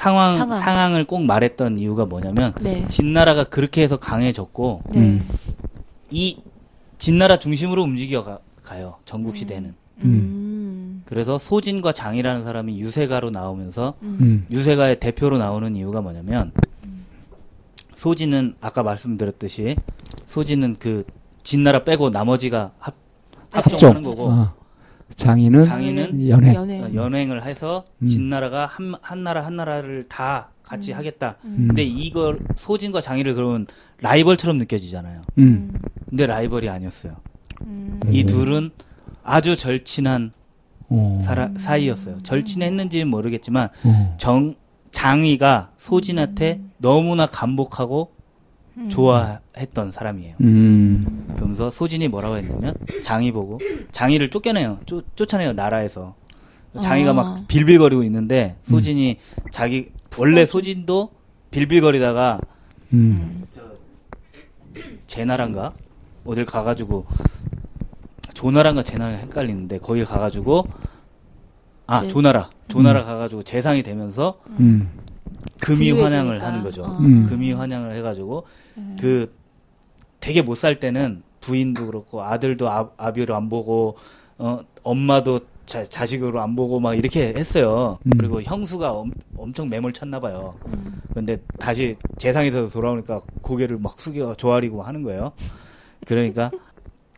상황, 상황. 상황. 을 꼭 말했던 이유가 뭐냐면 네. 진나라가 그렇게 해서 강해졌고 네. 음. 이 진나라 중심으로 움직여 가, 가요. 전국 시대는. 음. 그래서 소진과 장이라는 사람이 유세가로 나오면서 음. 유세가의 대표로 나오는 이유가 뭐냐면 소진은 아까 말씀드렸듯이 소진은 그 진나라 빼고 나머지가 합, 합종하는 거고 어. 장인은 장인은 연애. 연애. 어, 연행을 해서 음. 진나라가 한, 한 나라 한 나라를 다 같이 하겠다. 음. 근데 이걸 소진과 장이를 그러면 라이벌처럼 느껴지잖아요. 음. 근데 라이벌이 아니었어요. 음. 이 음. 둘은 아주 절친한 어. 사라, 사이였어요. 절친했는지는 모르겠지만 어. 정 장이가 소진한테 너무나 감복하고 좋아했던 사람이에요. 음. 그러면서 소진이 뭐라고 했냐면 장이 보고 장이를 쫓겨내요. 쫓, 쫓아내요 나라에서. 장이가 아. 막 빌빌거리고 있는데 소진이 자기 원래 소진도 빌빌거리다가 음. 제나란가 어딜 가가지고 조나란가 제나라 헷갈리는데 거길 가가지고 아 제- 조나라 조나라 가가지고 재상이 되면서 음. 금이. 환영을 하는 거죠. 어. 음. 금이 환영을 해가지고 그 되게 못 살 때는 부인도 그렇고 아들도 아, 아비로 안 보고 어 엄마도 자, 자식으로 안 보고 막 이렇게 했어요. 음. 그리고 형수가 엄, 엄청 매몰 쳤나 봐요. 근데 다시 재상에서 돌아오니까 고개를 막 숙여 조아리고 하는 거예요. 그러니까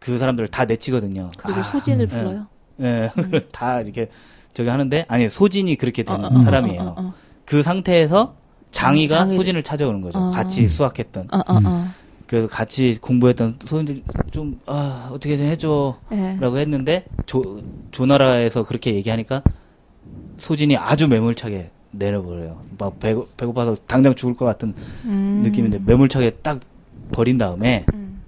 그 사람들 다 내치거든요. 그리고 아, 소진을 예. 불러요. 예, 다 이렇게 저기 하는데 아니 소진이 그렇게 된 어, 어, 어, 사람이에요. 어, 어, 그 상태에서 장이가 장이를- 소진을 찾아오는 거죠. 어. 같이 수학했던. 어, 어, 어. 그래서 같이 공부했던 소진들이 좀, 아, 어떻게 좀 해줘. 예. 라고 했는데, 조, 조나라에서 그렇게 얘기하니까, 소진이 아주 매몰차게 내려버려요. 막 배, 배고파서 당장 죽을 것 같은 음. 느낌인데, 매몰차게 딱 버린 다음에, 음.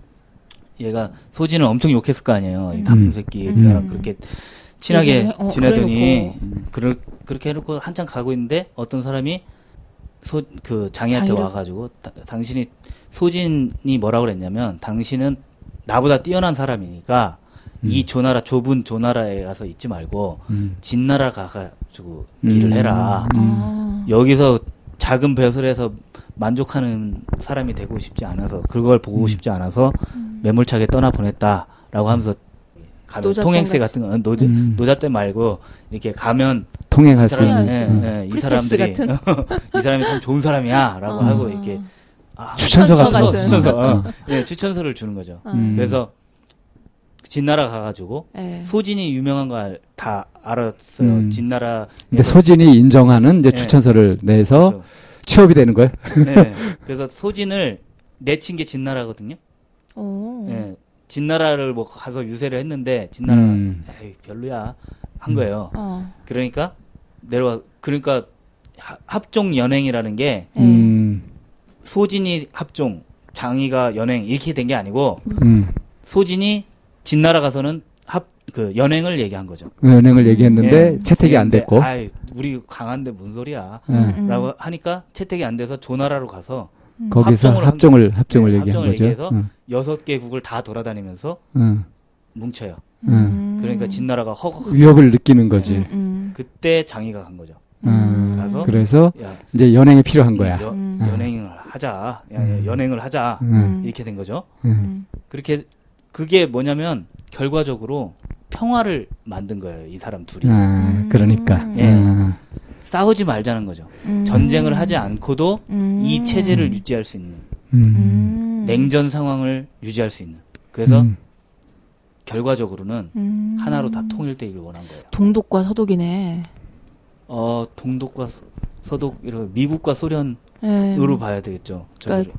얘가 소진을 엄청 욕했을 거 아니에요. 이 음. 나쁜 새끼, 음. 나랑 그렇게 친하게 어, 지내더니, 그래놓고. 그럴, 그렇 게 해놓고 한참 가고 있는데, 어떤 사람이 소, 그 장이한테 장이를- 와가지고, 다- 당신이, 소진이 뭐라고 그랬냐면, 당신은 나보다 뛰어난 사람이니까, 이 조나라, 좁은 조나라에 가서 있지 말고, 음. 진나라 가가지고 음. 일을 해라. 아. 여기서 작은 배설에서 만족하는 사람이 되고 싶지 않아서 그걸 보고 음. 싶지 않아서 매몰차게 떠나 보냈다라고 하면서 가면 통행세 같이. 같은 거 노자, 음. 노잣대 말고 이렇게 가면 통행할 이수 있는. 예, 음. 예, 이 사람들이 같은? 이 사람이 참 좋은 사람이야라고 어. 하고 이렇게 아, 추천서 같은 거. 추천서 어. 어. 예, 추천서를 주는 거죠. 음. 그래서 진나라 가가지고 예. 소진이 유명한 거다 알았어요. 음. 진나라 근데 소진이 인정하는 이제 네. 추천서를 내서 그렇죠. 취업이 되는 거예요. 네. 그래서 소진을 내친 게 진나라거든요. 오. 예. 진나라를 뭐 가서 유세를 했는데 진나라가 음. 에이, 별로야 한 거예요. 어. 그러니까 내려와 그러니까 하- 합종 연행이라는 게 예. 음. 소진이 합종, 장이가 연행 이렇게 된 게 아니고 음. 소진이 진나라 가서는 합 그 연행을 얘기한 거죠. 은행을 얘기했는데 예. 채택이 안 됐고. 아이, 우리 강한데 뭔 소리야? 예. 음. 라고 하니까 채택이 안 돼서 조나라로 가서 거기서 합종을 한 합종을 합종을 네, 얘기한 합종을 거죠. 얘기해서 응. 여섯 개국을 다 돌아다니면서 응. 뭉쳐요. 응. 그러니까 진나라가 허걱 위협을 느끼는 거지. 음, 음. 그때 장이가 간 거죠. 음. 가서 그래서 야 이제 연행이 필요한 거야. 여, 음. 연행을 하자. 야, 야, 연행을 하자. 응. 이렇게 된 거죠. 응. 그렇게 그게 뭐냐면 결과적으로 평화를 만든 거예요. 이 사람 둘이 아, 그러니까. 예. 아, 싸우지 말자는 거죠. 음. 전쟁을 하지 않고도 음. 이 체제를 유지할 수 있는 음. 음. 냉전 상황을 유지할 수 있는. 그래서 음. 결과적으로는 음. 하나로 다 통일되기를 원한 거예요. 동독과 서독이네. 어 동독과 서- 서독 이런 미국과 소련으로 예. 봐야 되겠죠. 그러니까-.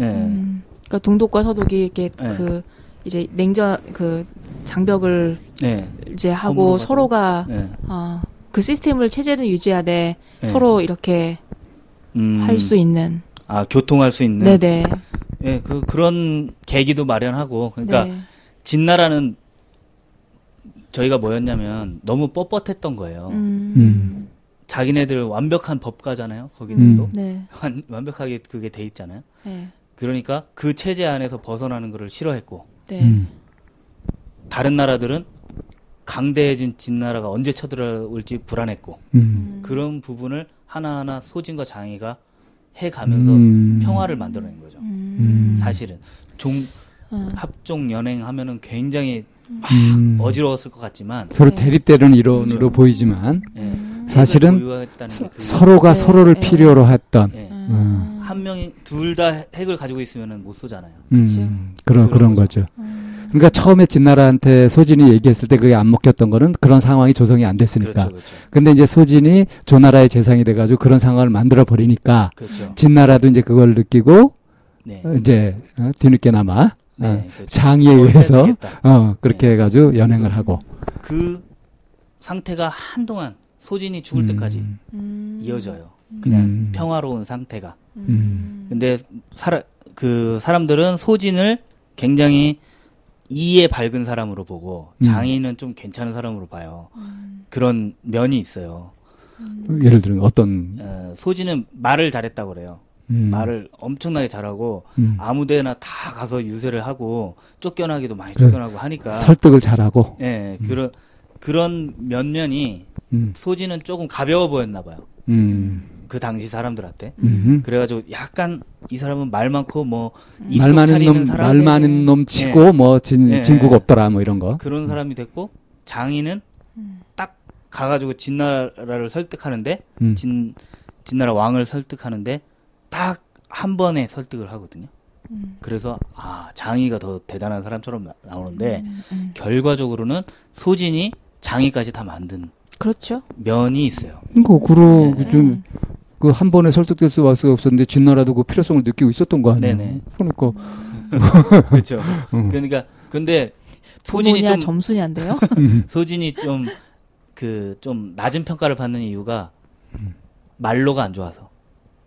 음. 그러니까 동독과 서독이 이렇게 네. 그 이제 냉전 그 장벽을 네. 이제 하고. 서로가 네. 아, 그 시스템을 체제는 유지하되 네. 서로 이렇게 음, 할수 있는. 아 교통할 수 있는. 네네. 예, 그 그런 계기도 마련하고 그러니까 네. 진나라는 저희가 뭐였냐면 너무 뻣뻣했던 거예요. 음. 음. 자기네들 완벽한 법가잖아요. 거기는 음. 또 네. 완, 완벽하게 그게 돼 있잖아요. 네. 그러니까 그 체제 안에서 벗어나는 거를 싫어했고 네. 음. 다른 나라들은 강대해진 진나라가 언제 쳐들어올지 불안했고 음. 그런 부분을 하나하나 소진과 장이가 해가면서 음. 평화를 만들어낸 거죠. 음. 사실은 종 어. 합종 연행 하면은 굉장히 음. 어지러웠을 것 같지만 네. 서로 대립되는 이론으로 그렇죠. 보이지만 예, 사실은 게 그- 서로가 네, 서로를 네. 필요로 했던 예. 음. 한 명이 둘 다 핵을 가지고 있으면은 못 쏘잖아요. 음, 그런 그런 그런 거죠. 음. 그러니까 처음에 진나라한테 소진이 얘기했을 때 그게 안 먹혔던 거는 그런 상황이 조성이 안 됐으니까. 그렇죠, 그렇죠, 근데 이제 소진이 조나라의 재상이 돼가지고 그런 상황을 만들어 버리니까 그렇죠. 진나라도 이제 그걸 느끼고 네, 어, 이제 어, 뒤늦게나마 어, 네, 그렇죠. 장의에 그걸 의해서. 어, 그렇게 네. 해가지고 연행을 하고 그 상태가 한동안 소진이 죽을 때까지 음, 음. 이어져요. 그냥 음. 평화로운 상태가. 음. 근데 사라, 그 사람들은 소진을 굉장히 이에 밝은 사람으로 보고 음. 장인은 좀 괜찮은 사람으로 봐요. 그런 면이 있어요. 예를 들면 어떤 어, 소진은 말을 잘했다고 그래요. 음, 말을 엄청나게 잘하고 음, 아무데나 다 가서 유세를 하고 쫓겨나기도 많이 그래. 쫓겨나고 하니까 설득을 잘하고 예, 그런 그런 면면이 음, 소진은 조금 가벼워 보였나 봐요. 음, 그 당시 사람들한테. 음. 그래가지고 약간 이 사람은 말 많고 뭐 말 많은 놈, 사람 말 많은 놈 치고 뭐 진, 예, 진국 예. 없더라 뭐 이런 거. 그런 사람이 됐고 장인은 딱 가가지고 진나라를 설득하는데 음. 진 진나라 왕을 설득하는데 딱 한 번에 설득을 하거든요. 그래서 아 장이가 더 대단한 사람처럼 나- 나오는데 음. 결과적으로는 소진이 장이까지 다 만든 그렇죠. 면이 있어요. 그러니까 그러 네. 좀 그 한 번에 설득될 수 없었는데 진나라도 그 필요성을 느끼고 있었던 거 아니에요. 네네. 그러니까 그렇죠. 음. 그러니까 근데 소진이 좀 점수냐인데요. 소진이 좀 그 좀 낮은 평가를 받는 이유가 말로가 안 좋아서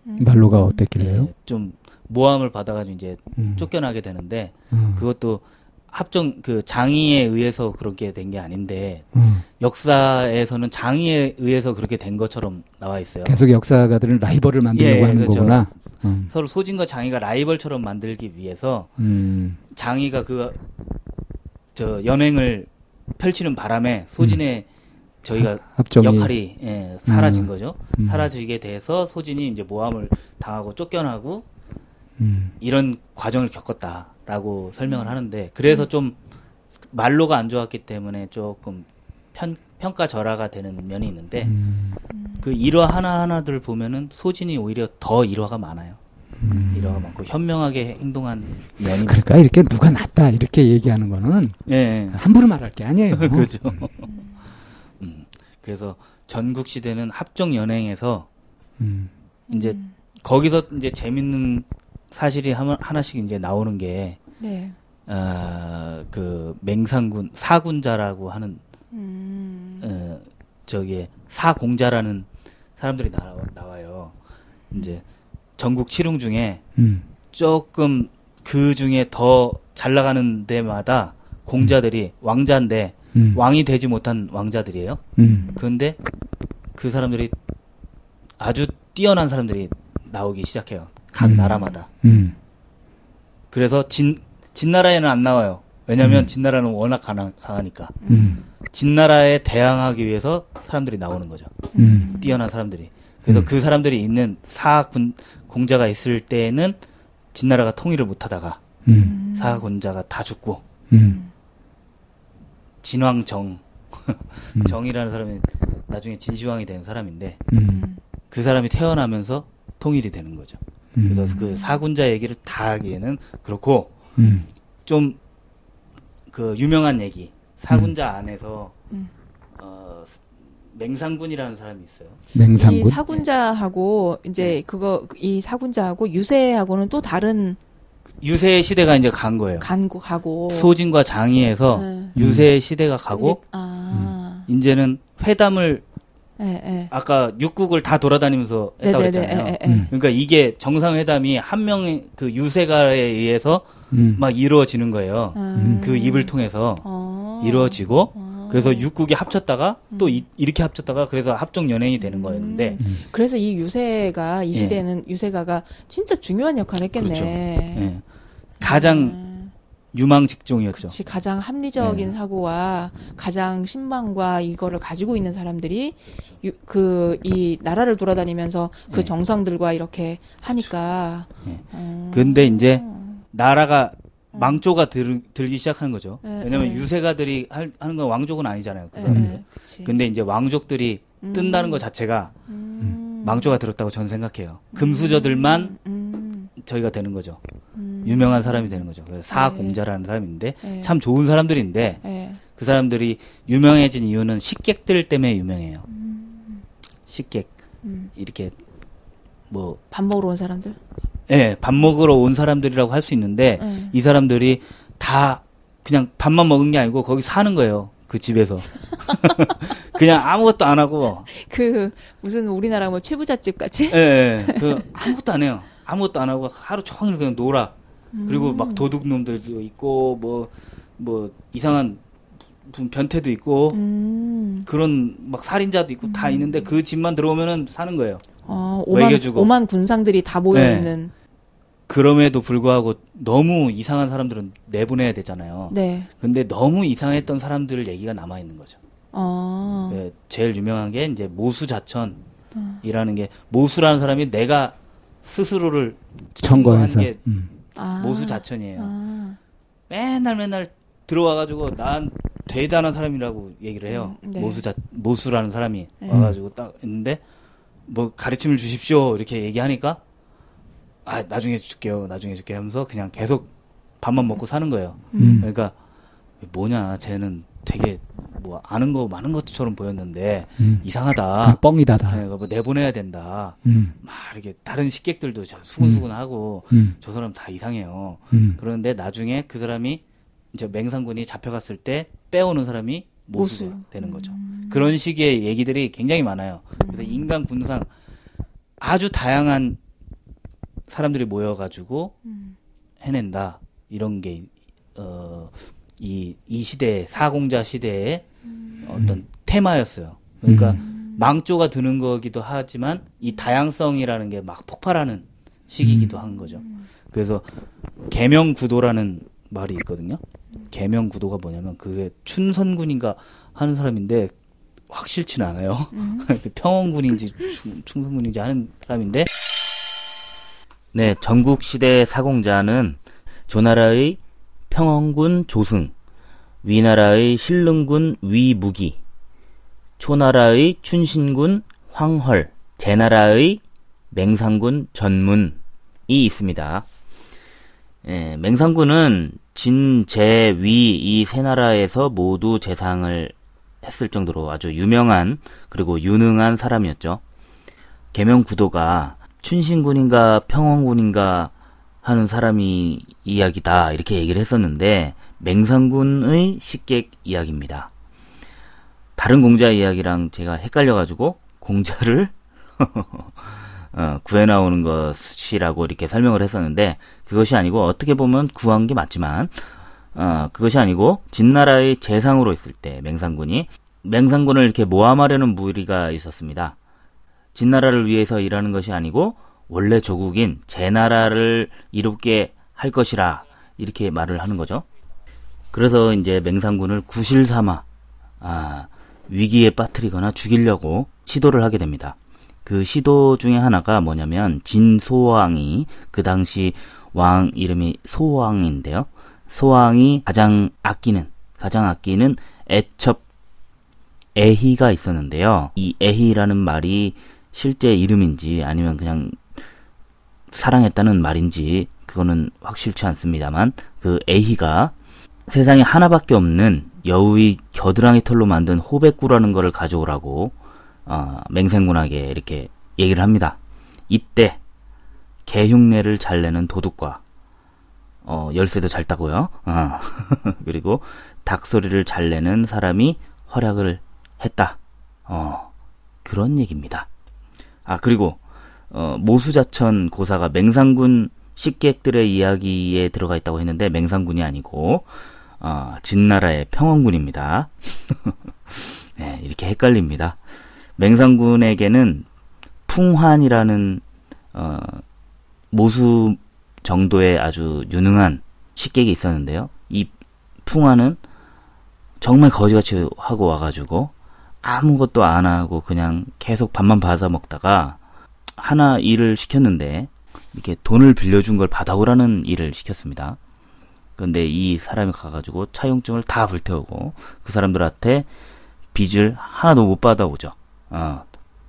말로가 어땠길래요? 예, 좀 모함을 받아가지고 이제 음. 쫓겨나게 되는데 음. 그것도 합정 그 장의에 의해서 그렇게 된 게 아닌데 음. 역사에서는 장의에 의해서 그렇게 된 것처럼 나와 있어요. 계속 역사가들은 라이벌을 만들려고 예, 하는 그렇죠. 거구나. 음. 서로 소진과 장의가 라이벌처럼 만들기 위해서 음. 장의가 그 저 연행을 펼치는 바람에 소진의 저희가 합정이 역할이 예, 사라진 음. 거죠. 음. 사라지게 돼서 소진이 이제 모함을 당하고 쫓겨나고 음. 이런 과정을 겪었다 라고 설명을 하는데 그래서 좀 말로가 안 좋았기 때문에 조금 편, 평가 절하가 되는 면이 있는데 음. 그 일화 하나하나들 보면은 소진이 오히려 더 일화가 많아요. 음. 일화가 많고 현명하게 행동한 면이 그러니까 이렇게 누가 낫다 이렇게 얘기하는 거는 예, 예. 함부로 말할 게 아니에요. 그렇죠. 음. 그래서 전국 시대는 합종 연행에서 음. 이제 거기서 이제 재밌는 사실이 하나- 하나씩 이제 나오는 게 네. 어, 그 맹상군 사군자라고 하는 음. 어, 저기 사공자라는 사람들이 나와, 나와요. 이제 전국 칠흥 중에 음. 조금 그 중에 더 잘 나가는 데마다 공자들이 왕자인데 음. 왕이 되지 못한 왕자들이에요. 음. 그런데 그 사람들이 아주 뛰어난 사람들이 나오기 시작해요. 각 음. 나라마다. 음. 그래서 진 진나라에는 안 나와요. 왜냐하면 음. 진나라는 워낙 강하, 강하니까. 음. 진나라에 대항하기 위해서 사람들이 나오는 거죠. 음. 뛰어난 사람들이. 그래서 음. 그 사람들이 있는 사군 공자가 있을 때에는 진나라가 통일을 못 하다가 음. 사군자가 다 죽고 음. 진왕정 음. 정이라는 사람이 나중에 진시황이 된 사람인데 음. 그 사람이 태어나면서 통일이 되는 거죠. 음. 그래서 그 사군자 얘기를 다 하기에는 그렇고 음. 좀그 유명한 얘기 사군자 안에서 음. 어, 맹상군이라는 사람이 있어요. 맹상군. 이 사군자하고 이제 그거 이 사군자하고 유세하고는 또 다른 유세의 시대가 이제 간 거예요. 간국하고 소진과 장의에서 네. 유세의 시대가 가고 이제, 아. 이제는 회담을 예, 예. 아까 육국을 다 돌아다니면서 했다고 그랬잖아요. 예, 예, 예. 음. 그러니까 이게 정상회담이 한 명의 그 유세가에 의해서 음. 막 이루어지는 거예요. 아. 그 입을 통해서 어. 이루어지고 어. 그래서 육국이 합쳤다가 또 이, 렇게 합쳤다가 그래서 합종 연행이 되는 거였는데 음. 그래서 이 유세가 이 예. 시대는 유세가가 진짜 중요한 역할을 했겠네. 그렇죠. 예. 가장 음. 유망 직종이었죠. 그치, 가장 합리적인 네. 사고와 가장 신망과 이거를 가지고 있는 사람들이 그 이 나라를 돌아다니면서 그 네. 정상들과 이렇게 하니까. 네. 음. 근데 이제 나라가 망조가 들, 들기 시작하는 거죠. 네, 왜냐면 네. 유세가들이 할- 하는 건 왕족은 아니잖아요. 그 예, 사람들. 예, 그치. 근데 이제 왕족들이 뜬다는 것 자체가 음. 망조가 들었다고 저는 생각해요. 금수저들만 음. 저희가 되는 거죠. 음. 유명한 사람이 되는 거죠. 그래서 네. 사공자라는 사람인데 네. 참 좋은 사람들인데 예. 그 사람들이 유명해진 이유는 식객들 때문에 유명해요. 식객 음. 이렇게 뭐 밥 먹으러 온 사람들. 예, 밥 먹으러 온 사람들이라고 할 수 있는데 예. 이 사람들이 다 그냥 밥만 먹은 게 아니고 거기 사는 거예요. 그 집에서. 그냥 아무것도 안 하고 그 무슨 우리나라 뭐 최부잣집 같이. 예, 예. 그 아무것도 안 해요. 아무것도 안 하고 하루 종일 그냥 놀아. 그리고 막 도둑놈들도 있고 뭐뭐 이상한 변태도 있고 음. 그런 막 살인자도 있고 다 있는데 그 집만 들어오면은 사는 거예요. 어, 오만, 먹여주고. 오만 군상들이 다 모여 네. 있는. 그럼에도 불구하고 너무 이상한 사람들은 내보내야 되잖아요. 네. 근데 너무 이상했던 사람들 얘기가 남아 있는 거죠. 어. 예, 제일 유명한 게 이제 모수 자천이라는 게 모수라는 사람이 내가 스스로를 청거해서. 한게 음. 아. 모수자천이에요. 아. 맨날 맨날 들어와가지고 난 대단한 사람이라고 얘기를 해요. 음, 네. 모수자 모수라는 사람이 네. 와가지고 딱 있는데 뭐 가르침을 주십시오 이렇게 얘기하니까 아 나중에 줄게요, 나중에 줄게 하면서 그냥 계속 밥만 먹고 사는 거예요. 음. 그러니까 뭐냐, 쟤는 되게 뭐 아는 거 많은 것처럼 보였는데 음. 이상하다. 다 뻥이다 다. 네, 뭐 내보내야 된다. 음. 막 이렇게 다른 식객들도 저 수근수근하고 음. 저 사람 다 이상해요. 음. 그런데 나중에 그 사람이 이제 맹상군이 잡혀갔을 때 빼오는 사람이 모수가 모수. 되는 거죠. 그런 식의 얘기들이 굉장히 많아요. 그래서 인간 군상 아주 다양한 사람들이 모여가지고 해낸다 이런 게 어, 이, 이 시대 사공자 시대의 어떤 테마였어요. 그러니까 망조가 드는 거기도 하지만 이 다양성이라는 게 막 폭발하는 시기이기도 한 거죠. 그래서 계명구도라는 말이 있거든요. 계명구도가 뭐냐면 그게 춘선군인가 하는 사람인데 확실치는 않아요. 평원군인지 충- 충성군인지 하는 사람인데 네, 전국 시대 사공자는 조나라의 평원군 조승, 위나라의 신릉군 위무기, 초나라의 춘신군 황헐, 제나라의 맹상군 전문이 있습니다. 예, 맹상군은 진, 제, 위 이 세 나라에서 모두 재상을 했을 정도로 아주 유명한 그리고 유능한 사람이었죠. 계명 구도가 춘신군인가 평원군인가 하는 사람이 이야기다 이렇게 얘기를 했었는데 맹상군의 식객 이야기입니다. 다른 공자 이야기랑 제가 헷갈려가지고 공자를 어, 구해 나오는 것이라고 이렇게 설명을 했었는데 그것이 아니고 어떻게 보면 구한 게 맞지만 어, 그것이 아니고 진나라의 재상으로 있을 때 맹상군이 맹상군을 이렇게 모함하려는 무리가 있었습니다. 진나라를 위해서 일하는 것이 아니고 원래 조국인 제나라를 이롭게 할 것이라 이렇게 말을 하는 거죠. 그래서 이제 맹상군을 구실 삼아 아, 위기에 빠뜨리거나 죽이려고 시도를 하게 됩니다. 그 시도 중에 하나가 뭐냐면 진소왕이 그 당시 왕 이름이 소왕인데요. 소왕이 가장 아끼는 가장 아끼는 애첩 애희가 있었는데요. 이 애희라는 말이 실제 이름인지 아니면 그냥 사랑했다는 말인지 그거는 확실치 않습니다만 그 애희가 세상에 하나밖에 없는 여우의 겨드랑이 털로 만든 호백구라는 거를 가져오라고 어, 맹생군에게 이렇게 얘기를 합니다. 이때 개흉내를 잘 내는 도둑과 어, 열쇠도 잘 따고요. 어, 그리고 닭소리를 잘 내는 사람이 활약을 했다. 어, 그런 얘기입니다. 아, 그리고 어, 모수자천 고사가 맹상군 식객들의 이야기에 들어가 있다고 했는데 맹상군이 아니고 어, 진나라의 평원군입니다. 네, 이렇게 헷갈립니다. 맹상군에게는 풍환이라는 어, 모수 정도의 아주 유능한 식객이 있었는데요. 이 풍화는 정말 거지같이 하고 와가지고 아무것도 안 하고 그냥 계속 밥만 받아 먹다가 하나 일을 시켰는데 이렇게 돈을 빌려준 걸 받아오라는 일을 시켰습니다. 그런데 이 사람이 가가지고 차용증을 다 불태우고 그 사람들한테 빚을 하나도 못 받아오죠. 어,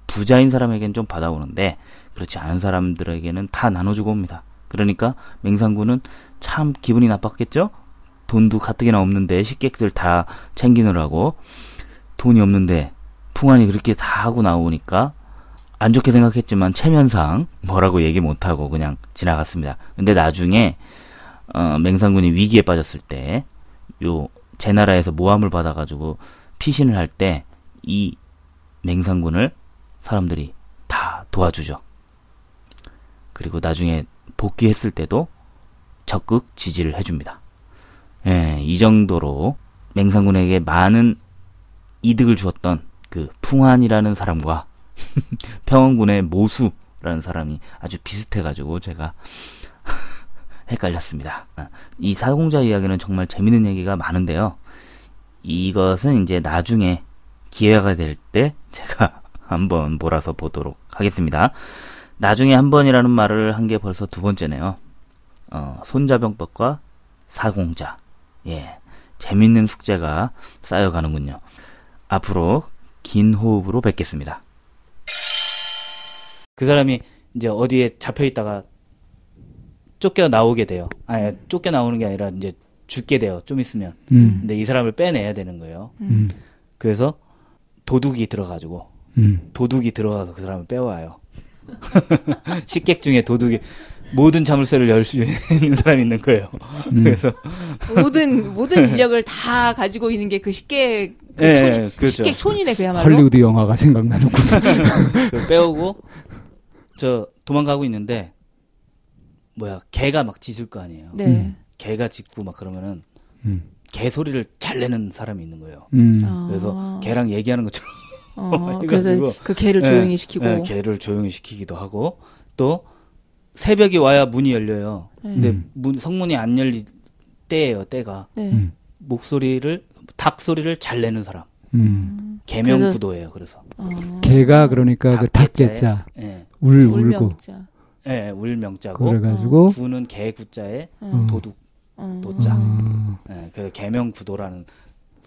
부자인 사람에겐 좀 받아오는데 그렇지 않은 사람들에게는 다 나눠주고 옵니다. 그러니까 맹상군은 참 기분이 나빴겠죠? 돈도 가뜩이나 없는데 식객들 다 챙기느라고 돈이 없는데 풍안이 그렇게 다 하고 나오니까 안 좋게 생각했지만 체면상 뭐라고 얘기 못하고 그냥 지나갔습니다. 근데 나중에 어, 맹상군이 위기에 빠졌을 때 요 제 나라에서 모함을 받아가지고 피신을 할 때 이 맹상군을 사람들이 다 도와주죠. 그리고 나중에 복귀했을 때도 적극 지지를 해줍니다. 예, 이 정도로 맹상군에게 많은 이득을 주었던 그 풍환이라는 사람과 평원군의 모수라는 사람이 아주 비슷해가지고 제가 헷갈렸습니다. 아, 이 사공자 이야기는 정말 재밌는 얘기가 많은데요. 이것은 이제 나중에 기회가 될 때 제가 한번 몰아서 보도록 하겠습니다. 나중에 한 번이라는 말을 한 게 벌써 두 번째네요. 어, 손자병법과 사공자. 예. 재밌는 숙제가 쌓여가는군요. 앞으로 긴 호흡으로 뵙겠습니다. 그 사람이 이제 어디에 잡혀 있다가 쫓겨 나오게 돼요. 아니 쫓겨 나오는 게 아니라 이제 죽게 돼요. 좀 있으면. 음, 근데 이 사람을 빼내야 되는 거예요. 음, 그래서 도둑이 들어가지고 음. 도둑이 들어가서 그 사람을 빼와요. 식객 중에 도둑이 모든 자물쇠를 열 수 있는 사람이 있는 거예요. 음. 그래서 모든 모든 인력을 다 가지고 있는 게 그 식객 그 예, 촌이, 예, 그렇죠. 식객 촌이네 그야말로. 헐리우드 영화가 생각나는군. 그 빼오고 저 도망가고 있는데 뭐야 개가 막 짖을 거 아니에요. 네. 음. 개가 짖고 막 그러면은 음, 개 소리를 잘 내는 사람이 있는 거예요. 음. 어. 그래서 개랑 얘기하는 것처럼 어, 그래서 그 개를 예, 조용히 시키고. 예, 개를 조용히 시키기도 하고 또 새벽이 와야 문이 열려요. 근데 음. 문 성문이 안 열릴 때예요. 때가 네. 음. 목소리를 닭 소리를 잘 내는 사람 음. 개명 그래서- 구도예요. 그래서 어. 개가 그러니까 그 닭개자 예, 울 울고 울명자. 예, 울명자고 그래가지고 구는 개 구자에 어. 도둑 어. 도자. 어, 예, 그 개명 구도라는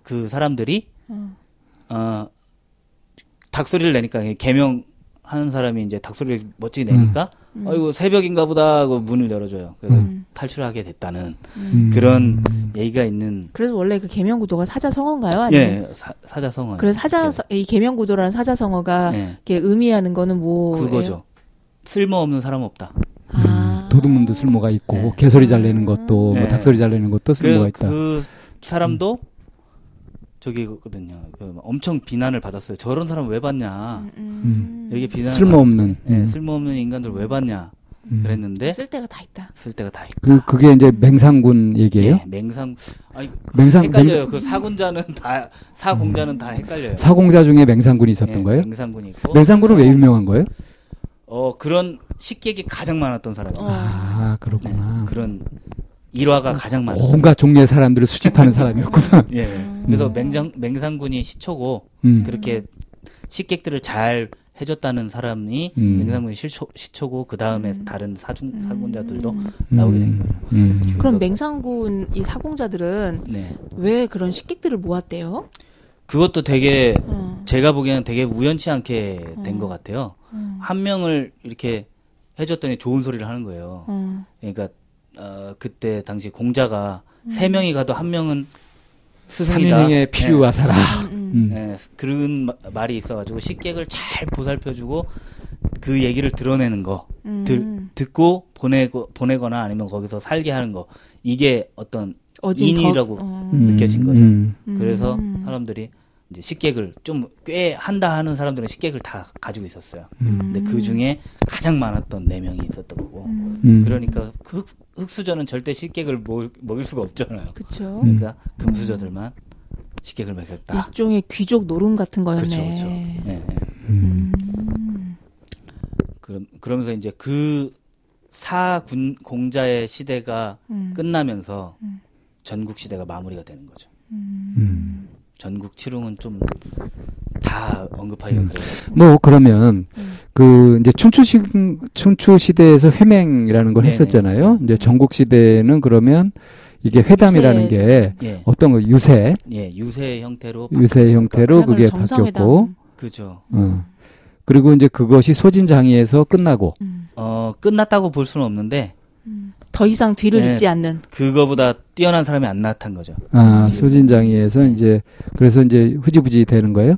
그 사람들이 어. 어 닭소리를 내니까 개명 하는 사람이 이제 닭소리를 멋지게 내니까 음. 어이구 새벽인가 보다 하고 문을 열어줘요. 그래서 음. 탈출하게 됐다는 음. 그런 얘기가 있는 그래서 원래 그 개명 구도가 사자성어인가요? 아니면 예 사, 사자성어. 그래서 사자 이 개명 구도라는 사자성어가 예, 이게 의미하는 거는 뭐 그거죠. 쓸모없는 사람 없다. 아. 음, 도둑놈도 쓸모가 있고 네. 개소리 잘 내는 것도 네. 뭐 닭소리 잘 내는 것도 쓸모가 그래서 있다. 그 사람도 저기거든요. 그 엄청 비난을 받았어요. 저런 사람 왜 봤냐? 음. 여기 비난 쓸모없는. 예, 음. 쓸모없는 인간들 왜 봤냐? 음. 그랬는데 쓸 데가 다 있다. 쓸 때가 다 있고. 그 그게 이제 맹상군 얘기예요? 예, 맹상 아니 맹상 헷갈려요. 맹- 그 사군자는 다 사공자는 다 헷갈려요. 사공자 중에 맹상군이 있었던 예, 거예요? 맹상군이 있고. 맹상군은 왜 유명한 거예요? 어 그런 식객이 가장 많았던 사람이에요. 어. 아 네, 그렇구나. 그런 일화가 가장 많았던. 온갖 종류의 사람들을 수집하는 사람이었구나. 예. 음. 그래서 맹장 맹상군이 시초고 음. 그렇게 식객들을 잘 해줬다는 사람이 음. 맹상군이 시초, 시초고 그 다음에 음. 다른 사중 음. 나오게 된 거예요. 음. 그럼 맹상군 이 사공자들은 네. 왜 그런 식객들을 모았대요? 그것도 되게 어. 제가 보기에는 되게 우연치 않게 된 음. 것 같아요. 음. 한 명을 이렇게 해줬더니 좋은 소리를 하는 거예요. 어. 그러니까 어, 그때 당시 공자가 세 명이 가도 한 명은 스승이다. 음. 음, 음. 음. 예, 예, 그런 마- 말이 있어가지고 식객을 잘 보살펴주고 그 얘기를 드러내는 거 음. 들, 듣고 보내고 보내거나 아니면 거기서 살게 하는 거 이게 어떤 어진 인이라고 덕- 어. 음. 느껴진 거죠. 음. 그래서 음. 사람들이 이제 식객을 좀 꽤 한다 하는 사람들은 식객을 다 가지고 있었어요. 음. 근데 그 중에 가장 많았던 네 명이 있었던 거고. 음. 음. 그러니까 그 흑, 흑수저는 절대 식객을 먹을, 먹일 수가 없잖아요. 그쵸. 음. 그러니까 금수저들만 식객을 먹였다. 일종의 귀족 노름 같은 거였네. 그렇죠, 그렇죠. 예, 예. 음. 음. 그럼 그러면서 이제 그 사군 공자의 시대가 음. 끝나면서 음. 전국 시대가 마무리가 되는 거죠. 음. 전국 칠흥은 좀 다 언급하기가 음. 그래요. 뭐 그러면 음. 그 이제 춘추 시 춘추 시대에서 회맹이라는 걸 네네. 했었잖아요. 이제 전국 시대는 그러면 이게 회담이라는 유세 게 예, 어떤 거 유세 예, 유세 형태로 유세 형태로 그게 정상회담. 바뀌었고 그죠. 어. 그리고 이제 그것이 소진장의에서 끝나고 음. 어 끝났다고 볼 수는 없는데 음. 더 이상 뒤를 네. 잇지 않는. 그거보다 뛰어난 사람이 안 나타난 거죠. 아 뒤에서. 소진장의에서 이제 그래서 이제 흐지부지 되는 거예요.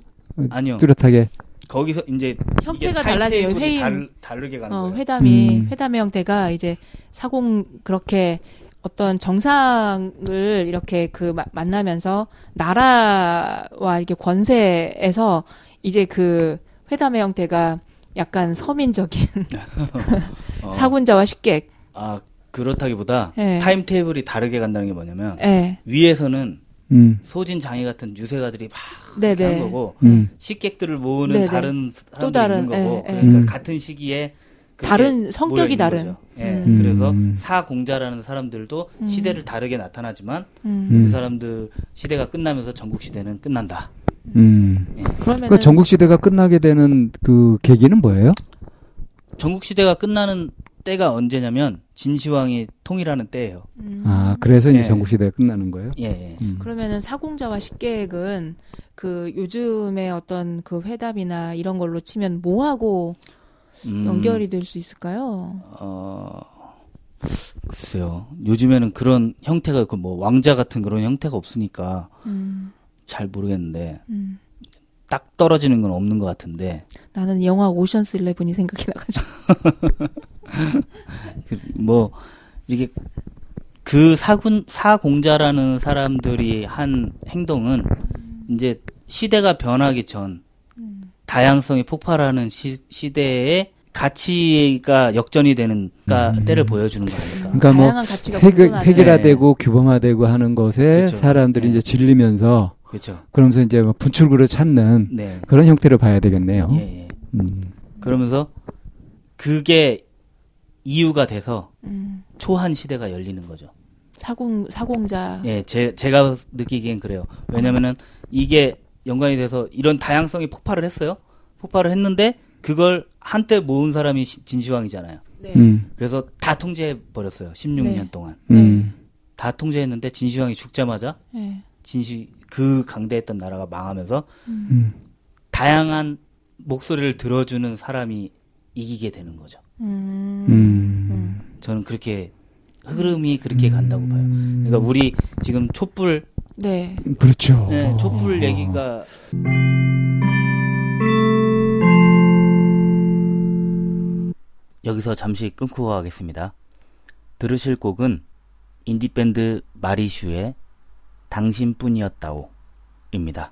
아니요. 뚜렷하게 거기서 이제 형태가 달라져요. 회의 다르, 다르게 가는 어, 거예요. 회담이 음. 회담의 형태가 이제 사공 그렇게 어떤 정상을 이렇게 그 마- 만나면서 나라와 이렇게 권세에서 이제 그 회담의 형태가 약간 서민적인 어, 사군자와 식객. 아 그렇다기보다 예. 타임 테이블이 다르게 간다는 게 뭐냐면 예. 위에서는 음, 소진 장애 같은 유세가들이 막 네네. 한 거고 음, 식객들을 모으는 네네. 다른 사람도 또 다른, 있는 거고 예, 예. 그러니까 음. 같은 시기에 다른 성격이 다른. 예. 음. 그래서 음. 사공자라는 사람들도 음. 시대를 다르게 나타나지만. 그 사람들 시대가 끝나면서 전국 시대는 끝난다. 음. 예. 그러면은 그 전국 시대가 끝나게 되는 그 계기는 뭐예요? 전국 시대가 끝나는 때가 언제냐면 진시황이 통일하는 때예요. 음. 아 그래서 이제 예. 전국 시대가 끝나는 거예요. 예. 예. 음. 그러면은 사공자와 식객은 그 요즘의 어떤 그 회담이나 이런 걸로 치면 뭐하고 음, 연결이 될 수 있을까요? 어 글쎄요. 요즘에는 그런 형태가 그 뭐 왕자 같은 그런 형태가 없으니까 음, 잘 모르겠는데 음. 딱 떨어지는 건 없는 것 같은데 나는 영화 오션스 일레븐이 생각이 나가지고. 그 뭐 이렇게 그 사군 사공자라는 사람들이 한 행동은 이제 시대가 변하기 전 다양성이 폭발하는 시, 시대에 가치가 역전이 되는 가 음. 때를 보여주는 거 아닐까? 그러니까 뭐 다양한 가치가 획. 획일화되고 규범화되고 하는 것에 그쵸. 사람들이 네. 이제 질리면서 그렇죠. 그러면서 이제 뭐 분출구를 찾는 네. 그런 형태를 봐야 되겠네요. 예, 예. 음. 그러면서 그게 이유가 돼서 음, 초한 시대가 열리는 거죠. 사공 사공자. 예, 제, 제가 느끼기엔 그래요. 왜냐면은 이게 연관이 돼서 이런 다양성이 폭발을 했어요. 폭발을 했는데 그걸 한때 모은 사람이 시- 진시황이잖아요. 네. 음. 그래서 다 통제해 버렸어요. 16년 네. 동안 음. 다 통제했는데 진시황이 죽자마자 네. 진시 그 강대했던 나라가 망하면서 음. 다양한 목소리를 들어주는 사람이 이기게 되는 거죠. 음. 음. 저는 그렇게 흐름이 그렇게 간다고 봐요. 그러니까 우리 지금 촛불 네. 그렇죠. 네, 촛불 얘기가 여기서 잠시 끊고 가겠습니다. 들으실 곡은 인디밴드 마리슈의 당신뿐이었다오 입니다.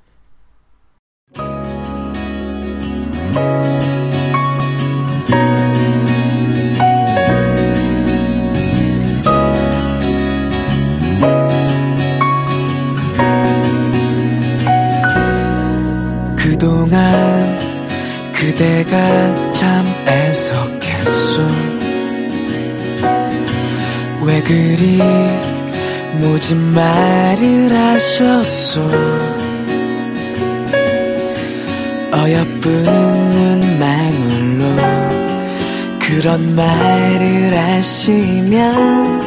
그동안 그대가 참 애석했소 왜 그리 모진 말을 하셨소? 어여쁜 눈망울로 그런 말을 하시면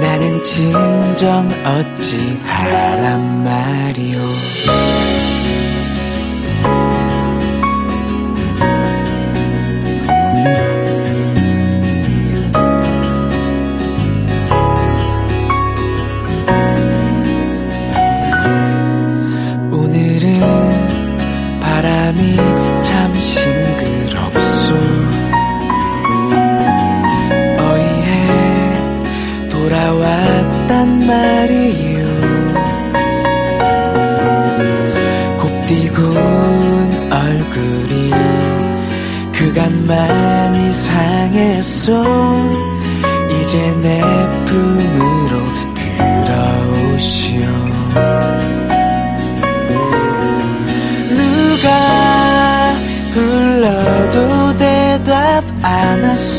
나는 진정 어찌하란 말이오? 오늘 바람이 참 싱그럽소. 어이해 돌아왔단 말이요 곱디군 얼굴이 그간만 이상했소. 이제 내 품으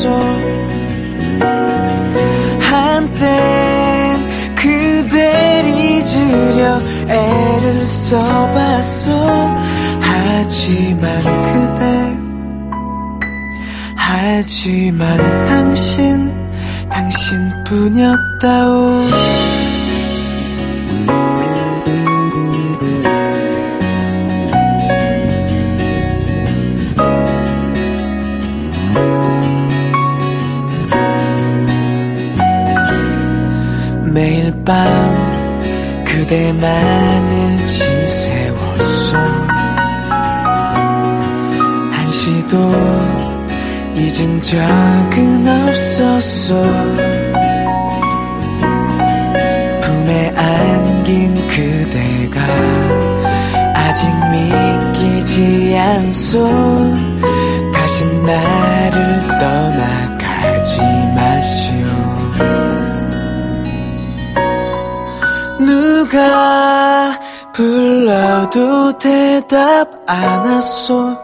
있어 한땐 그댈 잊으려 애를 써봤어. 하지만 그대 하지만 당신 당신뿐이었다오. 밤 그대만을 지새웠어. 한시도 잊은 적은 없었어. 품에 안긴 그대가 아직 믿기지 않소. 다시 나를 떠나가지 마시 누가 불러도 대답 안 하소.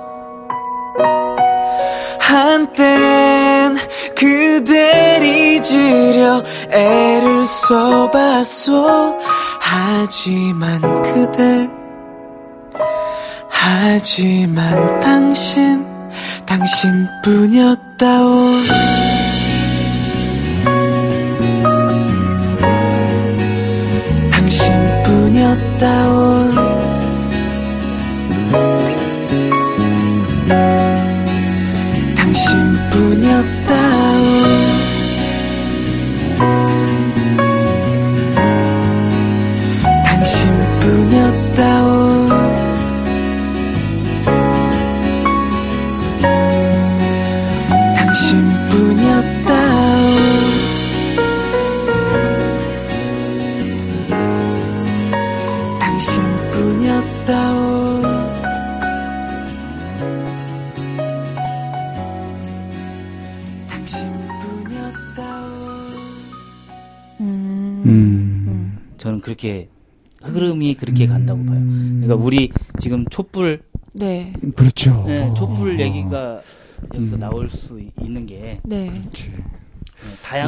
한땐 그댈 잊으려 애를 써봤소. 하지만 그대 하지만 당신 당신뿐이었다오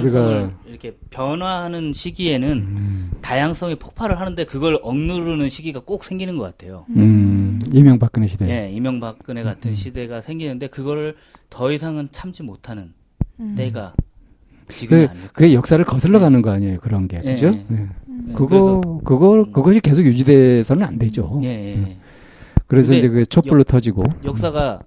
다양성을 우리가- 이렇게 변화하는 시기에는 음. 다양성이 폭발을 하는데 그걸 억누르는 시기가 꼭 생기는 것 같아요. 음. 이명박근혜 시대. 예, 이명박근혜 음. 같은 시대가 생기는데 그거를 더 이상은 참지 못하는 음. 때가 지금이 그, 아닐까. 그게 역사를 거슬러 가는 거 아니에요, 그런 게. 예, 그죠? 예. 네. 네, 그거, 그거, 그것이 계속 유지돼서는 안 되죠. 예, 예, 예. 그래서 이제 그 촛불로 터지고. 역사가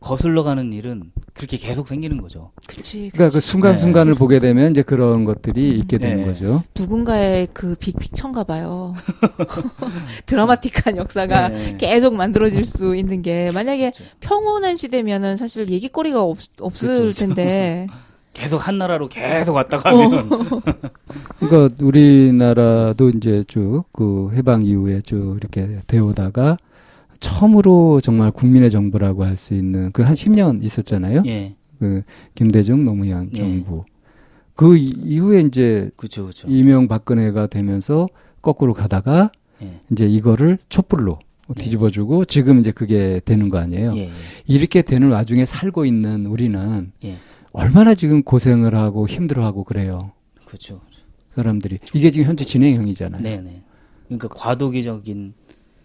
거슬러 가는 일은 그렇게 계속 생기는 거죠. 그치. 그러니까 그 그치. 순간순간을 네. 보게 되면 이제 그런 것들이 있게 되는 네. 거죠. 누군가의 그 빅픽처인가 봐요. 드라마틱한 역사가 네. 계속 만들어질 수 있는 게 만약에 그렇죠. 평온한 시대면은 사실 얘기거리가 없, 없을 그쵸, 그쵸. 텐데. 계속 한 나라로 계속 왔다 가면 그러니까 우리나라도 이제 쭉 그 해방 이후에 쭉 이렇게 되오다가 처음으로 정말 국민의 정부라고 할 수 있는 그 한 10년 있었잖아요. 예, 그 김대중 노무현 예. 정부. 그 이- 이후에 이제 그렇죠, 그렇죠. 이명박근혜가 되면서 거꾸로 가다가 예, 이제 이거를 촛불로 뒤집어주고 지금 이제 그게 되는 거 아니에요. 예, 예, 이렇게 되는 와중에 살고 있는 우리는 예. 얼마나 지금 고생을 하고 힘들어하고 그래요. 그렇죠. 사람들이 이게 지금 현재 진행형이잖아요. 네, 네. 그러니까 과도기적인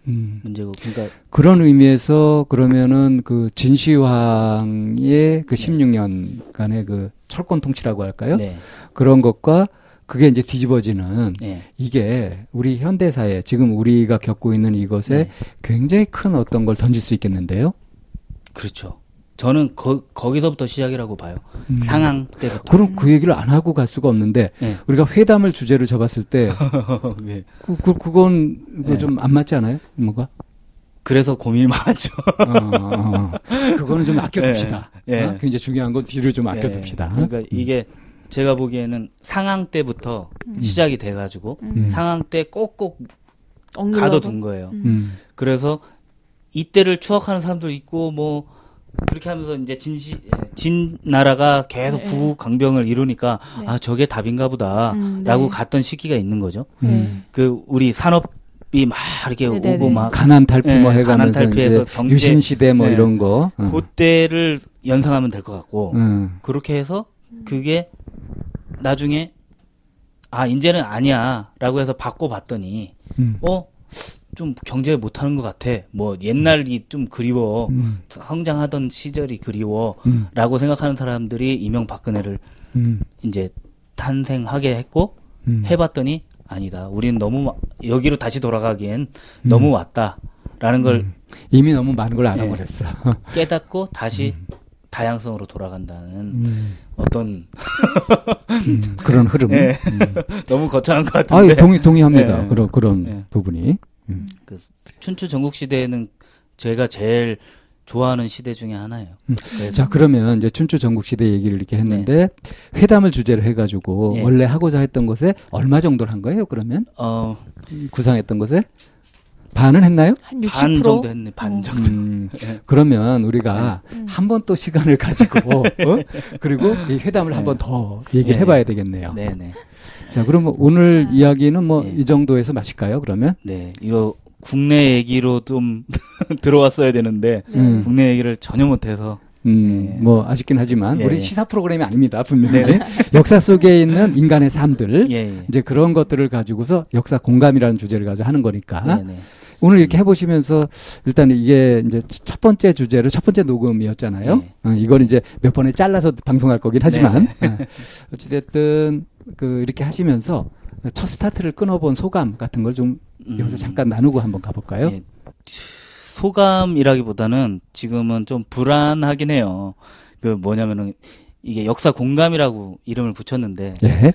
음. 문제고, 그러니까 그런 의미에서 그러면은 그 진시황의 그 16년간의 그 철권 통치라고 할까요? 네, 그런 것과 그게 이제 뒤집어지는 네, 이게 우리 현대사에 지금 우리가 겪고 있는 이것에 네. 굉장히 큰 어떤 걸 던질 수 있겠는데요. 그렇죠. 저는 거, 거기서부터 시작이라고 봐요. 음. 상황 때부터. 그럼 그 얘기를 안 하고 갈 수가 없는데 네. 우리가 회담을 주제로 잡았을 때 네. 그, 그, 그건 네. 좀안 맞지 않아요? 뭐가? 그래서 고민이 많았죠. 어, 어, 어. 그거는 좀 아껴둡시다. 예, 예. 어? 굉장히 중요한 건 뒤로 좀 아껴둡시다. 예, 그러니까 이게 제가 보기에는 상황 때부터 시작이 돼가지고 음. 상황 때 꼭꼭? 가둬둔 거예요. 음. 음. 그래서 이때를 추억하는 사람도 있고 뭐 그렇게 하면서 이제 진시 진 나라가 계속 네. 구국 강병을 이루니까 네. 아 저게 답인가 보다라고 음, 네. 갔던 시기가 있는 거죠. 음. 그 우리 산업 이 막 이렇게 네, 네, 오고 네. 막 가난 탈피 뭐 예, 해가면서 가난 탈피해서 경제- 유신 시대 뭐 예. 이런 거. 어. 그때를 연상하면 될 것 같고 음. 그렇게 해서 그게 나중에 아 이제는 아니야라고 해서 바꿔 봤더니 음. 어 좀 경제 못하는 것 같아. 뭐 옛날이 좀 그리워. 음, 성장하던 시절이 그리워라고 음, 생각하는 사람들이 이명박근혜를 음, 이제 탄생하게 했고 음. 해봤더니 아니다. 우리는 너무 마- 여기로 다시 돌아가기엔 너무 왔다라는 걸 음. 이미 너무 많은 걸 알아버렸어. 깨닫고 다시 다양성으로 돌아간다는 음, 어떤 음, 그런 흐름. 예. 음. 너무 거창한 것 아, 같은데 동의 동의합니다. 예. 그런 그런 예. 부분이. 그 춘추 전국 시대에는 제가 제일 좋아하는 시대 중에 하나예요. 음. 그래서 자 그러면 이제 춘추 전국 시대 얘기를 이렇게 했는데 회담을 주제로 해가지고 예. 원래 하고자 했던 것에 얼마 정도를 한 거예요? 그러면 어, 구상했던 것에 반은 했나요? 한 60%? 반 정도 했네. 반 어. 정도. 음, 예. 그러면 우리가 음. 한번 또 시간을 가지고 어? 그리고 이 회담을 한번 더 얘기를 네. 해봐야 되겠네요. 네, 네. 자 그럼 오늘 이야기는 뭐 예. 이 정도에서 마실까요? 그러면 네. 이거 국내 얘기로 좀 들어왔어야 되는데 음. 국내 얘기를 전혀 못해서 음, 예. 뭐 아쉽긴 하지만 예. 우리 시사 프로그램이 아닙니다 분명히 역사 속에 있는 인간의 삶들 예, 예. 이제 그런 것들을 가지고서 역사 공감이라는 주제를 가지고 하는 거니까 네, 네. 오늘 이렇게 해보시면서 일단 이게 이제 첫 번째 주제로 첫 번째 녹음이었잖아요. 네. 어, 이걸 이제 몇 번에 잘라서 방송할 거긴 하지만 네. 어, 어찌됐든 그 이렇게 하시면서 첫 스타트를 끊어본 소감 같은 걸좀 음, 여기서 잠깐 나누고 한번 가볼까요? 예. 소감이라기보다는 지금은 좀 불안하긴 해요. 그 뭐냐면은 이게 역사 공감이라고 이름을 붙였는데 예.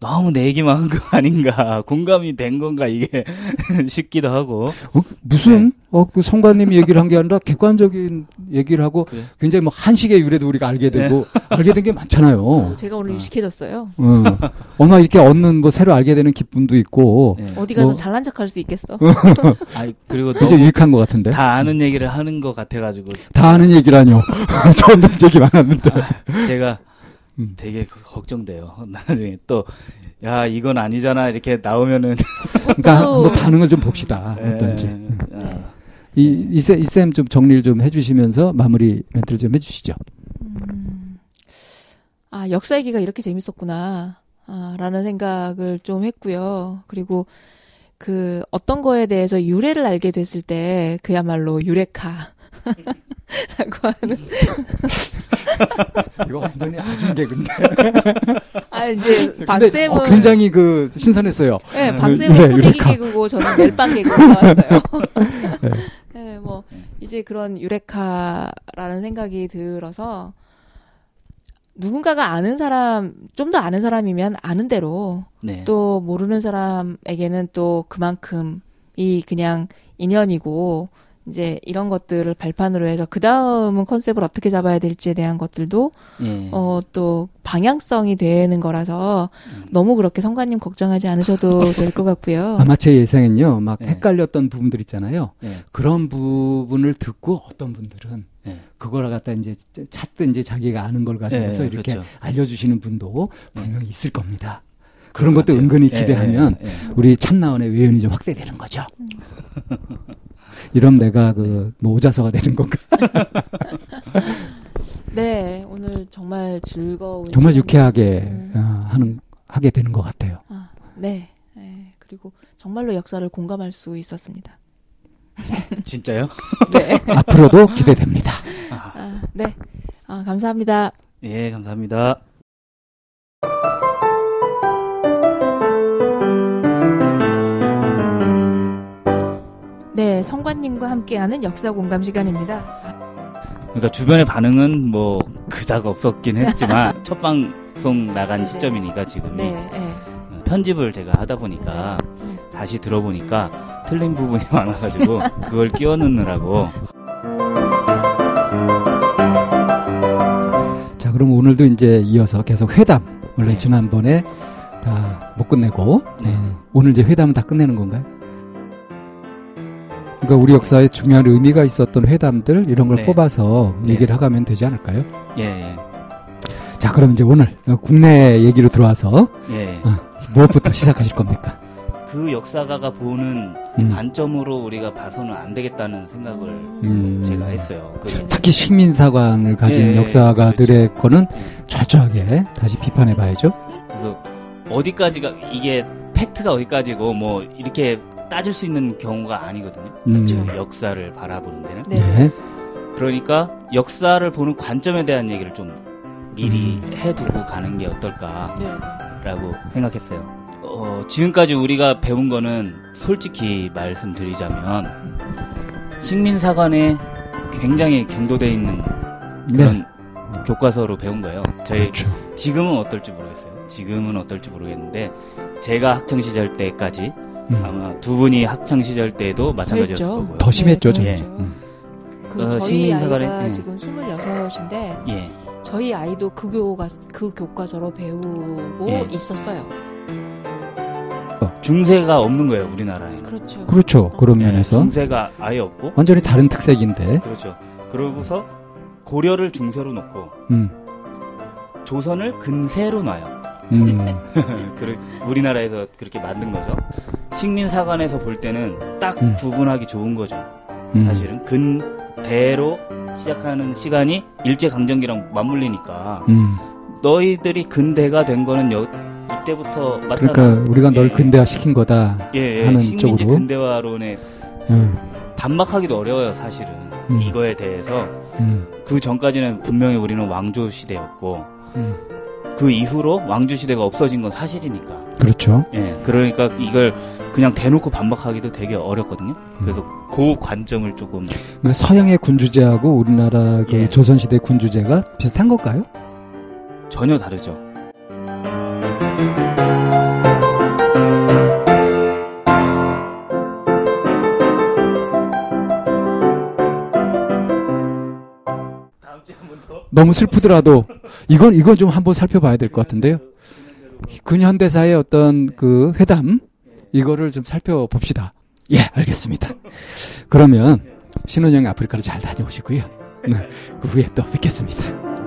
너무 내 얘기만 한 거 아닌가 공감이 된 건가 이게 싶기도 하고 어, 무슨 네. 어, 그 성관님이 얘기를 한 게 아니라 객관적인 얘기를 하고 그래. 굉장히 뭐 한식의 유래도 우리가 알게 되고 알게 된 게 많잖아요. 제가 오늘 어. 유식해졌어요. 어. 어나 이렇게 얻는 뭐 새로 알게 되는 기쁨도 있고 네. 어디 가서 뭐- 잘난 척할 수 있겠어. 아 그리고 굉장히 유익한 것 같은데. 다 아는 얘기를 하는 것 같아가지고 다 아는 얘기라뇨. 처음 듣는 얘기 많았는데. 제가 음. 되게 거- 걱정돼요. 나중에 또, 야, 이건 아니잖아. 이렇게 나오면은. 그러니까 한번 반응을 좀 봅시다. 예, 어떤지. 아, 이, 이쌤, 이쌤 좀 정리를 좀 해주시면서 마무리 멘트를 좀 해주시죠. 음. 아, 역사 얘기가 이렇게 재밌었구나. 아, 라는 생각을 좀 했고요. 그리고 그 어떤 거에 대해서 유래를 알게 됐을 때 그야말로 유레카. 라고 하는. 이거 완전히 아준 개근데. 아, 이제 박쌤은. 어, 굉장히 그 신선했어요. 네, 유레- 박쌤은 유레카. 개그고 저는 멜빵 개그가 나왔어요. 네, 뭐, 이제 그런 유레카라는 생각이 들어서 누군가가 아는 사람, 좀 더 아는 사람이면 아는 대로 네. 또 모르는 사람에게는 또 그만큼 이 그냥 인연이고 이제 이런 것들을 발판으로 해서 그 다음은 컨셉을 어떻게 잡아야 될지에 대한 것들도 예. 어또 방향성이 되는 거라서 음. 너무 그렇게 성관님 걱정하지 않으셔도 될 것 같고요. 아마 제 예상엔요, 막 네. 헷갈렸던 부분들 있잖아요. 예. 그런 부분을 듣고 어떤 분들은 예. 그걸 갖다 이제 찾든지 자기가 아는 걸 가지고서 예, 이렇게 그렇죠. 알려주시는 분도 분명히 있을 겁니다. 그런 것 것도 같아요. 은근히 예, 기대하면 예, 예. 우리 참나원의 외연이 좀 확대되는 거죠. 이러면 내가 그뭐 오자서가 되는 건가? 네, 오늘 정말 즐거운 정말 유쾌하게 음. 어, 하는 하게 되는 것 같아요. 아, 네. 네. 그리고 정말로 역사를 공감할 수 있었습니다. 진짜요? 네. 앞으로도 기대됩니다. 아, 네. 아, 감사합니다. 예, 감사합니다. 네, 성관님과 함께하는 역사 공감 시간입니다. 그러니까 주변의 반응은 뭐 그닥 없었긴 했지만 첫 방송 나간 네네. 시점이니까 지금이 네, 네. 어, 편집을 제가 하다 보니까 네. 다시 들어보니까 틀린 부분이 많아가지고 그걸 끼워 넣느라고 자, 그럼 오늘도 이제 이어서 계속 회담. 원래 네. 지난번에 다 못 끝내고 네. 어, 오늘 이제 회담은 다 끝내는 건가요? 그러니까 우리 역사에 중요한 의미가 있었던 회담들 이런 걸 네. 뽑아서 네. 얘기를 하가면 되지 않을까요? 예, 예, 자, 그럼 이제 오늘 어, 국내 얘기로 들어와서 예. 무엇부터 시작하실 겁니까? 그 역사가가 보는 음. 관점으로 우리가 봐서는 안 되겠다는 생각을 음. 제가 했어요. 그, 네. 특히 식민사관을 가진 예, 역사가들의 거는 예. 철저하게 다시 비판해 봐야죠. 그래서 어디까지가 이게 팩트가 어디까지고 뭐 이렇게 따질 수 있는 경우가 아니거든요. 음. 그 역사를 바라보는 데는. 네. 네. 그러니까 역사를 보는 관점에 대한 얘기를 좀 미리 음. 해두고 가는 게 어떨까라고 네. 생각했어요. 어, 지금까지 우리가 배운 거는 솔직히 말씀드리자면 식민사관에 굉장히 경도돼 있는 그런 교과서로 배운 거예요. 저희 네. 그렇죠. 지금은 어떨지 모르겠어요. 지금은 어떨지 모르겠는데 제가 학창 시절 때까지 음. 아마 두 분이 학창 시절 때도 마찬가지였을 그랬죠. 거고요. 더 심했죠, 네, 좀. 그렇죠. 음. 그 어, 저희 아이가 예. 지금 26인데 예. 저희 아이도 그 교과 그 교과서로 배우고 예. 있었어요. 중세가 없는 거예요, 우리나라에는. 그렇죠. 그렇죠. 그런 예, 면에서 중세가 아예 없고 완전히 다른 특색인데. 그렇죠. 그러고서 고려를 중세로 놓고 음. 조선을 근세로 놔요. 음. 그 우리나라에서 그렇게 만든 거죠. 식민사관에서 볼 때는 딱 음. 구분하기 좋은 거죠. 음. 사실은 근대로 시작하는 시간이 일제 강점기랑 맞물리니까 음. 너희들이 근대가 된 거는 여, 이때부터 맞잖아. 그러니까 우리가 널 예. 근대화 시킨 거다. 예, 예. 하는 식민지 쪽으로. 근대화론에 음. 반박하기도 어려워요, 사실은. 음. 이거에 대해서 음. 그 전까지는 분명히 우리는 왕조 시대였고 음. 그 이후로 왕조 시대가 없어진 건 사실이니까. 그렇죠. 예, 그러니까 이걸 그냥 대놓고 반박하기도 되게 어렵거든요. 그래서 그 관점을 조금 그러니까 서양의 군주제하고 우리나라 그 예. 조선시대 군주제가 비슷한 걸까요? 전혀 다르죠. 너무 슬프더라도 이건 이건 좀 한번 살펴봐야 될 것 같은데요. 근현대사의 어떤 그 회담 이거를 좀 살펴봅시다. 예, 알겠습니다. 그러면 신혼여행 아프리카를 잘 다녀오시고요. 네, 그 후에 또 뵙겠습니다.